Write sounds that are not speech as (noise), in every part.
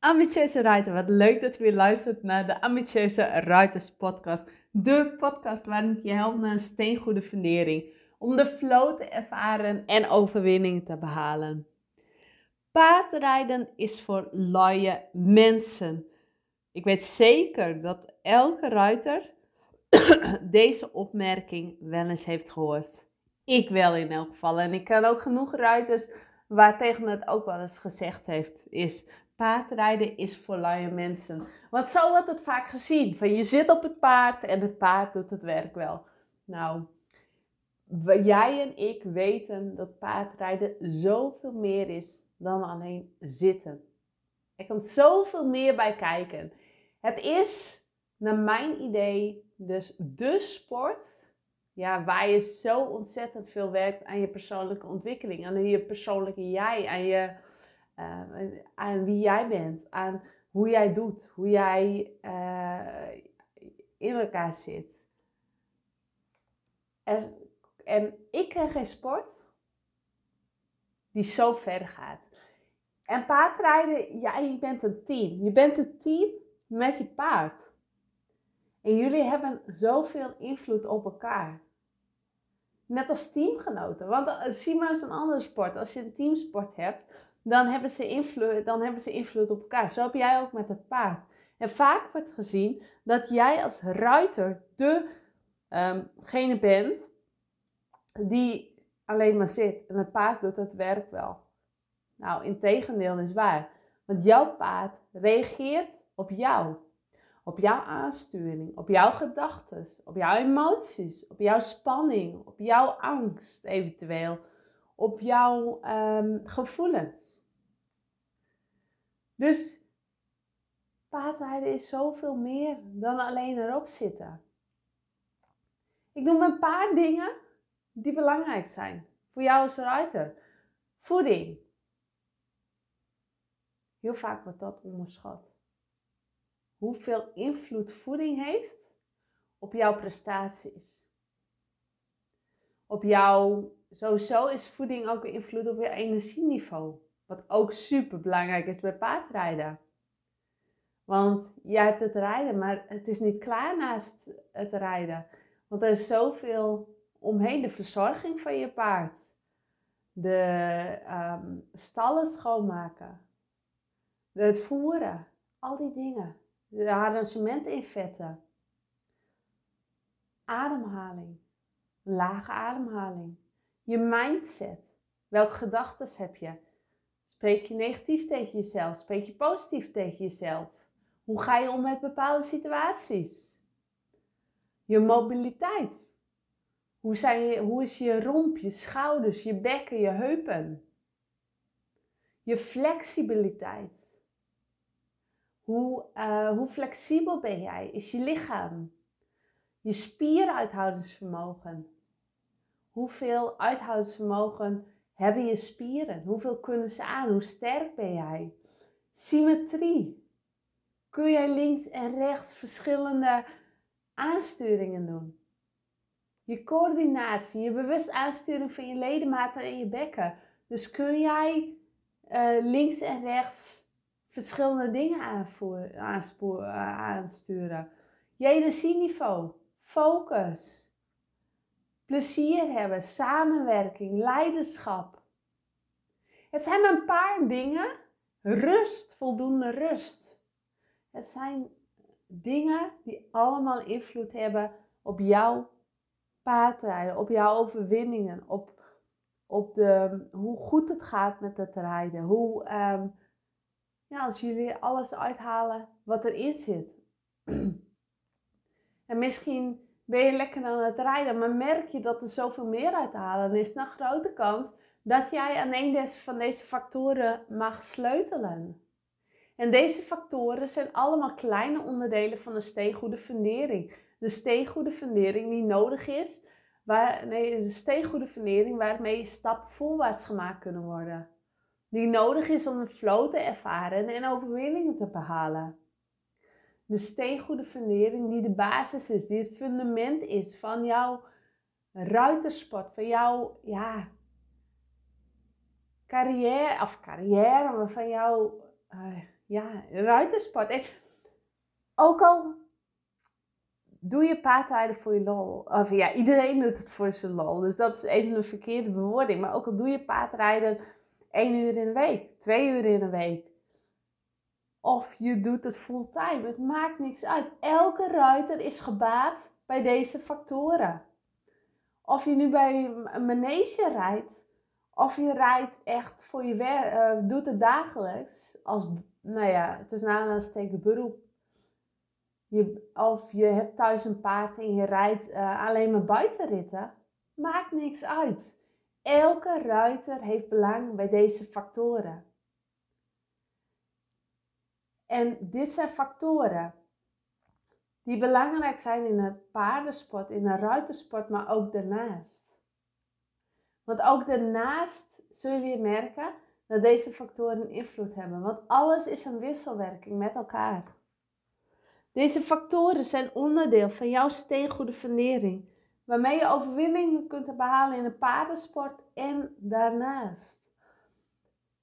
Ambitieuze Ruiter, wat leuk dat je weer luistert naar de Ambitieuze Ruiters podcast. De podcast waarin ik je help naar een steengoede fundering. Om de flow te ervaren en overwinningen te behalen. Paardrijden is voor luie mensen. Ik weet zeker dat elke ruiter (coughs) deze opmerking wel eens heeft gehoord. Ik wel in elk geval. En ik ken ook genoeg ruiters waar tegen het ook wel eens gezegd heeft, is paardrijden is voor luie mensen. Want zo wordt het vaak gezien. Van je zit op het paard en het paard doet het werk wel. Nou, jij en ik weten dat paardrijden zoveel meer is dan alleen zitten. Er komt zoveel meer bij kijken. Het is, naar mijn idee, dus de sport ja, waar je zo ontzettend veel werkt aan je persoonlijke ontwikkeling, aan je persoonlijke jij, aan, je, uh, aan wie jij bent, aan hoe jij doet, hoe jij uh, in elkaar zit. En ik ken geen sport die zo ver gaat. En paardrijden, ja, je bent een team. Je bent een team met je paard. En jullie hebben zoveel invloed op elkaar. Net als teamgenoten. Want uh, Sima is een andere sport. Als je een teamsport hebt, dan hebben, ze invloed, dan hebben ze invloed op elkaar. Zo heb jij ook met het paard. En vaak wordt gezien dat jij als ruiter degene um, bent die alleen maar zit. En het paard doet het werk wel. Nou, in tegendeel is waar. Want jouw paard reageert op jou op jouw aansturing, op jouw gedachten, op jouw emoties, op jouw spanning, op jouw angst eventueel, op jouw um, gevoelens. Dus paardrijden is zoveel meer dan alleen erop zitten. Ik noem een paar dingen die belangrijk zijn voor jou als ruiter. Voeding. Heel vaak wordt dat onderschat hoeveel invloed voeding heeft op jouw prestaties. Op jouw, sowieso is voeding ook invloed op je energieniveau. Wat ook super belangrijk is bij paardrijden. Want jij hebt het rijden, maar het is niet klaar naast het rijden. Want er is zoveel omheen. De verzorging van je paard. De um, stallen schoonmaken. Het voeren. Al die dingen de arrangementen in vetten. Ademhaling. Lage ademhaling. Je mindset. Welke gedachten heb je? Spreek je negatief tegen jezelf? Spreek je positief tegen jezelf? Hoe ga je om met bepaalde situaties? Je mobiliteit. Hoe, zijn je, hoe is je romp, je schouders, je bekken, je heupen? Je flexibiliteit. Hoe, uh, hoe flexibel ben jij? Is je lichaam? Je spieruithoudingsvermogen. Hoeveel uithoudingsvermogen hebben je spieren? Hoeveel kunnen ze aan? Hoe sterk ben jij? Symmetrie. Kun jij links en rechts verschillende aansturingen doen? Je coördinatie, je bewust aansturing van je ledematen en je bekken. Dus kun jij uh, links en rechts verschillende dingen eh, aansturen. Je energieniveau, focus, plezier hebben, samenwerking, leiderschap. Het zijn maar een paar dingen. Rust, voldoende rust. Het zijn dingen die allemaal invloed hebben op jouw paardrijden, op jouw overwinningen, op, op de, hoe goed het gaat met het rijden, hoe, um, ja, als jullie alles uithalen wat erin zit. (clears throat) en misschien ben je lekker aan het rijden, maar merk je dat er zoveel meer uit te halen is, dan grote kans dat jij aan een van deze factoren mag sleutelen. En deze factoren zijn allemaal kleine onderdelen van een steengoede fundering. De steengoede fundering die nodig is, waar, nee, de steengoede fundering waarmee stappen voorwaarts gemaakt kunnen worden die nodig is om een flow te ervaren en overwinningen te behalen. De steengoede fundering die de basis is, die het fundament is van jouw ruitersport, van jouw ja, carrière, of carrière, maar van jouw, uh, ja, ruitersport. En ook al doe je paardrijden voor je lol. Of ja, iedereen doet het voor zijn lol. Dus dat is even een verkeerde bewoording. Maar ook al doe je paardrijden één uur in de week, twee uur in de week. Of je doet het fulltime. Het maakt niks uit. Elke ruiter is gebaat bij deze factoren. Of je nu bij een manege rijdt, of je rijdt echt voor je werk, uh, doet het dagelijks als, nou ja, het is na een beroep. Je, of je hebt thuis een paard en je rijdt uh, alleen maar buitenritten. Maakt niks uit. Elke ruiter heeft belang bij deze factoren. En dit zijn factoren die belangrijk zijn in het paardensport, in de ruitersport, maar ook daarnaast. Want ook daarnaast zul je merken dat deze factoren invloed hebben. Want alles is een wisselwerking met elkaar. Deze factoren zijn onderdeel van jouw steengoede fundering, waarmee je overwinningen kunt behalen in de paardensport en daarnaast.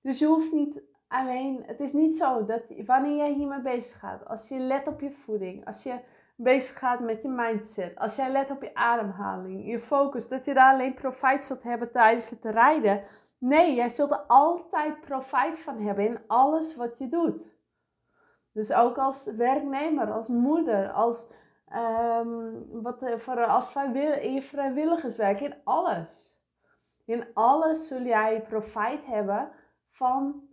Dus je hoeft niet alleen, het is niet zo dat wanneer jij hiermee bezig gaat, als je let op je voeding, als je bezig gaat met je mindset, als jij let op je ademhaling, je focus, dat je daar alleen profijt zult hebben tijdens het rijden. Nee, jij zult er altijd profijt van hebben in alles wat je doet. Dus ook als werknemer, als moeder, als, um, wat, eh, voor, als in je vrijwilligerswerk, in alles. In alles zul jij profijt hebben van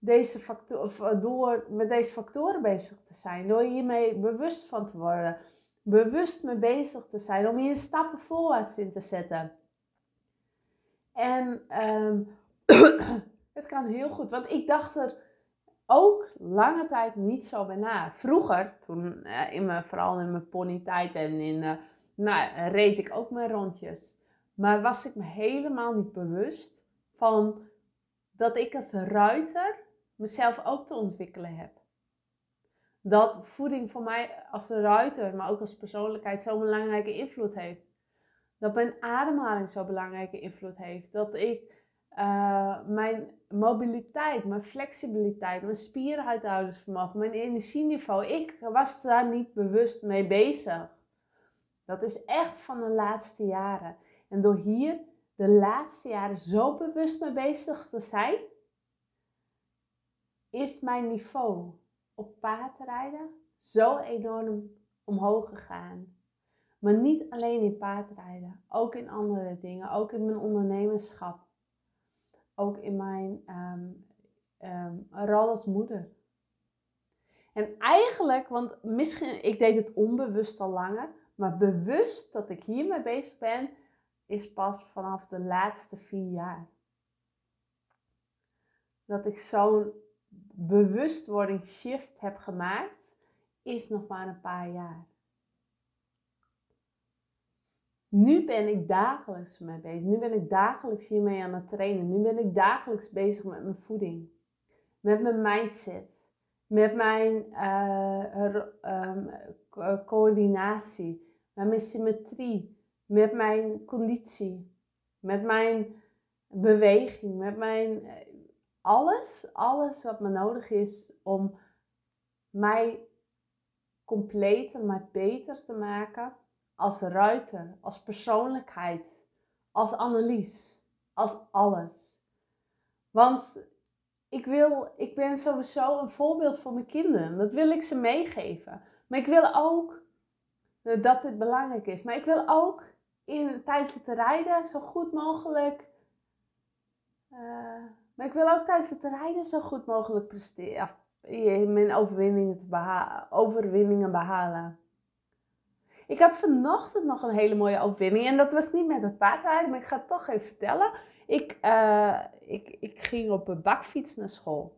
deze factoren, door met deze factoren bezig te zijn, door hiermee bewust van te worden, bewust mee bezig te zijn, om hier stappen voorwaarts in te zetten. En um, (clears throat) het kan heel goed, want ik dacht er ook lange tijd niet zo bij na. Vroeger, toen, uh, in mijn, vooral in mijn ponytijd en in, uh, nou, reed ik ook mijn rondjes. Maar was ik me helemaal niet bewust van dat ik als ruiter mezelf ook te ontwikkelen heb. Dat voeding voor mij als ruiter, maar ook als persoonlijkheid zo'n belangrijke invloed heeft. Dat mijn ademhaling zo'n belangrijke invloed heeft. Dat ik uh, mijn mobiliteit, mijn flexibiliteit, mijn spieruithoudingsvermogen, mijn energieniveau, ik was daar niet bewust mee bezig. Dat is echt van de laatste jaren. En door hier de laatste jaren zo bewust mee bezig te zijn, is mijn niveau op paardrijden zo enorm omhoog gegaan. Maar niet alleen in paardrijden, ook in andere dingen, ook in mijn ondernemerschap, ook in mijn um, um, rol als moeder. En eigenlijk, want misschien, ik deed het onbewust al langer, maar bewust dat ik hiermee bezig ben, is pas vanaf de laatste vier jaar. Dat ik zo'n bewustwording shift heb gemaakt, is nog maar een paar jaar. Nu ben ik dagelijks mee bezig. Nu ben ik dagelijks hiermee aan het trainen. Nu ben ik dagelijks bezig met mijn voeding. Met mijn mindset. Met mijn uh, coördinatie. Met mijn symmetrie. Met mijn conditie. Met mijn beweging. Met mijn alles, alles wat me nodig is om mij completer, mij beter te maken als ruiter, als persoonlijkheid, als analyse, als alles. Want ik, wil, ik ben sowieso een voorbeeld voor mijn kinderen. Dat wil ik ze meegeven. Maar ik wil ook dat dit belangrijk is. Maar ik wil ook in, tijdens het rijden zo goed mogelijk uh, maar ik wil ook tijdens het rijden zo goed mogelijk presteren. mijn overwinningen, te overwinningen behalen. Ik had vanochtend nog een hele mooie overwinning. En dat was niet met het paardrijden, maar ik ga het toch even vertellen. Ik, uh, ik, ik ging op een bakfiets naar school.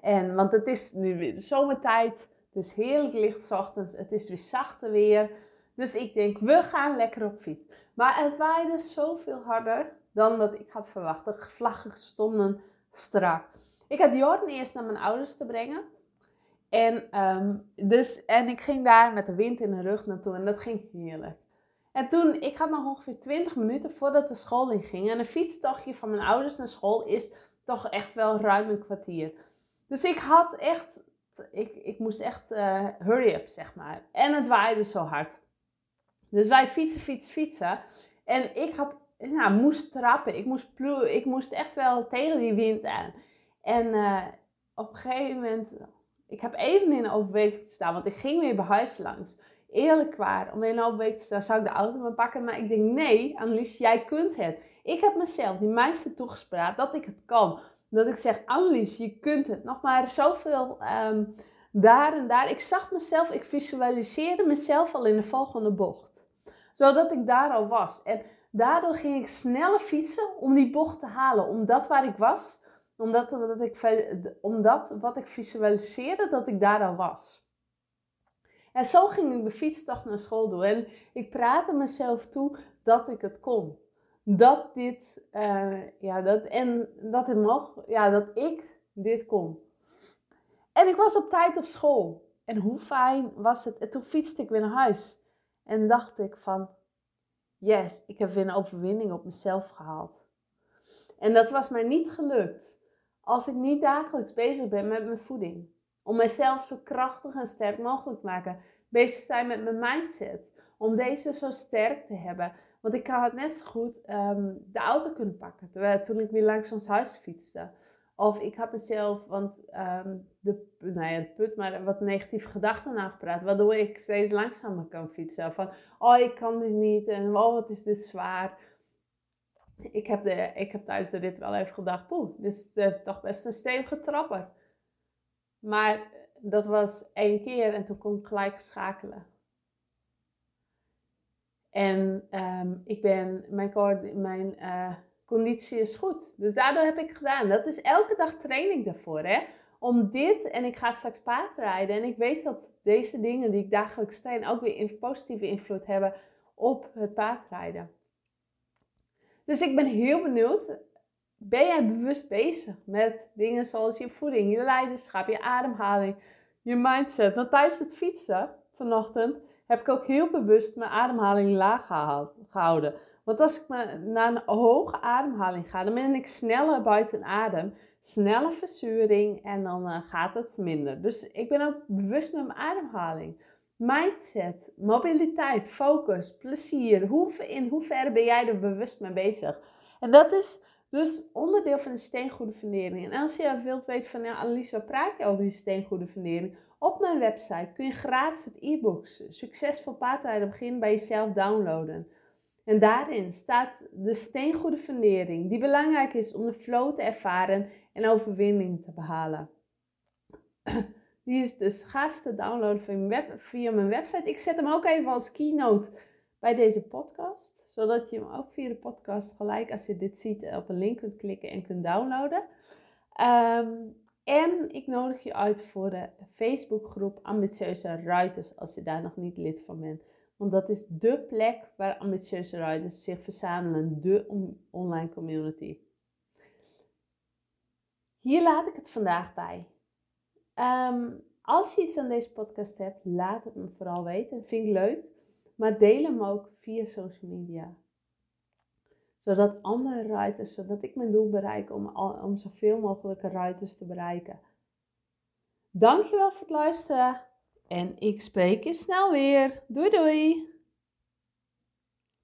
En, want het is nu weer zomertijd. Het is heerlijk licht ochtends. Het is weer zachte weer. Dus ik denk, we gaan lekker op fiets. Maar het waaide zoveel harder dan dat ik had verwacht. De vlaggen stonden strak. Ik had Jordan eerst naar mijn ouders te brengen. En, ehm, dus, en ik ging daar met de wind in de rug naartoe en dat ging heerlijk. En toen, ik had nog ongeveer 20 minuten voordat de school inging. En een fietstochtje van mijn ouders naar school is toch echt wel ruim een kwartier. Dus ik had echt, ik, ik moest echt uh, hurry up, zeg maar. En het waaide zo hard. Dus wij fietsen, fietsen, fietsen. En ik had, nou, moest trappen. Ik moest, ik moest echt wel tegen die wind aan. En uh, op een gegeven moment, ik heb even in overweging te staan, want ik ging weer bij huis langs. Eerlijk waar, om in overweging te staan, zou ik de auto maar pakken. Maar ik denk, nee, Annelies, jij kunt het. Ik heb mezelf die mindset toegespraakt dat ik het kan. Dat ik zeg, Annelies, je kunt het. Nog maar zoveel um, daar en daar. Ik zag mezelf, ik visualiseerde mezelf al in de volgende bocht. Zodat ik daar al was. En daardoor ging ik sneller fietsen om die bocht te halen. Omdat waar ik was, omdat, dat ik, omdat wat ik visualiseerde, dat ik daar al was. En zo ging ik de fietstocht naar school doen. En ik praatte mezelf toe dat ik het kon dat dit, uh, ja, dat, en dat het nog, ja, dat ik dit kon. En ik was op tijd op school. En hoe fijn was het? En toen fietste ik weer naar huis. En dacht ik van, yes, ik heb weer een overwinning op mezelf gehaald. En dat was mij niet gelukt als ik niet dagelijks bezig ben met mijn voeding. Om mezelf zo krachtig en sterk mogelijk te maken. Bezig zijn met mijn mindset. Om deze zo sterk te hebben want ik had net zo goed um, de auto kunnen pakken terwijl, toen ik weer langs ons huis fietste. Of ik had mezelf, want um, de, nou ja, put, maar wat negatieve gedachten nagepraat. Waardoor ik steeds langzamer kan fietsen. Van, oh ik kan dit niet en oh wat is dit zwaar. Ik heb, de, ik heb tijdens de rit wel even gedacht, poeh, dit is de, eh, toch best een stevige trapper. Maar dat was één keer en toen kon ik gelijk schakelen. En um, ik ben, mijn, mijn uh, conditie is goed. Dus daardoor heb ik gedaan. Dat is elke dag training daarvoor. Hè? Om dit, en ik ga straks paardrijden. En ik weet dat deze dingen die ik dagelijks steen ook weer een positieve invloed hebben op het paardrijden. Dus ik ben heel benieuwd. Ben jij bewust bezig met dingen zoals je voeding, je leiderschap, je ademhaling, je mindset? Want tijdens het fietsen vanochtend heb ik ook heel bewust mijn ademhaling laag gehouden. Want als ik me naar een hoge ademhaling ga, dan ben ik sneller buiten adem, snelle verzuring en dan uh, gaat het minder. Dus ik ben ook bewust met mijn ademhaling. Mindset, mobiliteit, focus, plezier. Hoe, in hoeverre ben jij er bewust mee bezig? En dat is dus onderdeel van de steengoede fundering. En als je wilt weten van, ja, Annelies, wat praat je over die steengoede fundering? Op mijn website kun je gratis het e-book Succesvol paardrijden begin bij jezelf downloaden. En daarin staat de steengoede fundering die belangrijk is om de flow te ervaren en overwinning te behalen. (clears throat) Die is dus gratis te downloaden via mijn website. Ik zet hem ook even als keynote bij deze podcast, zodat je hem ook via de podcast gelijk als je dit ziet op een link kunt klikken en kunt downloaden. Um, en ik nodig je uit voor de Facebookgroep Ambitieuze Ruiters als je daar nog niet lid van bent. Want dat is dé plek waar ambitieuze ruiters zich verzamelen, de online community. Hier laat ik het vandaag bij. Ehm, als je iets aan deze podcast hebt, laat het me vooral weten. Vind ik leuk. Maar deel hem ook via social media zodat andere ruiters, zodat ik mijn doel bereik om, om zoveel mogelijke ruiters te bereiken. Dankjewel voor het luisteren en ik spreek je snel weer. Doei doei!